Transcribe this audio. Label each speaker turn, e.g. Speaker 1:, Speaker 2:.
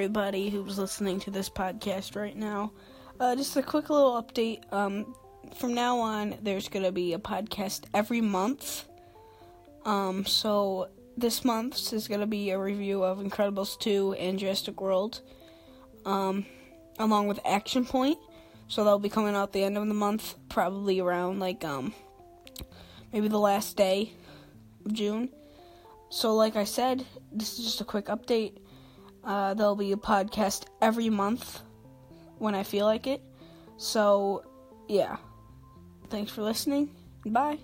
Speaker 1: everybody who's listening to this podcast right now. Uh, just a quick little update. Um, from now on, there's going to be a podcast every month. Um, so this month's is going to be a review of Incredibles 2 and Jurassic World, um, along with Action Point. So that'll be coming out the end of the month, probably around like um, maybe the last day of June. So, like I said, this is just a quick update. Uh, there'll be a podcast every month when I feel like it. So, yeah. Thanks for listening. Bye.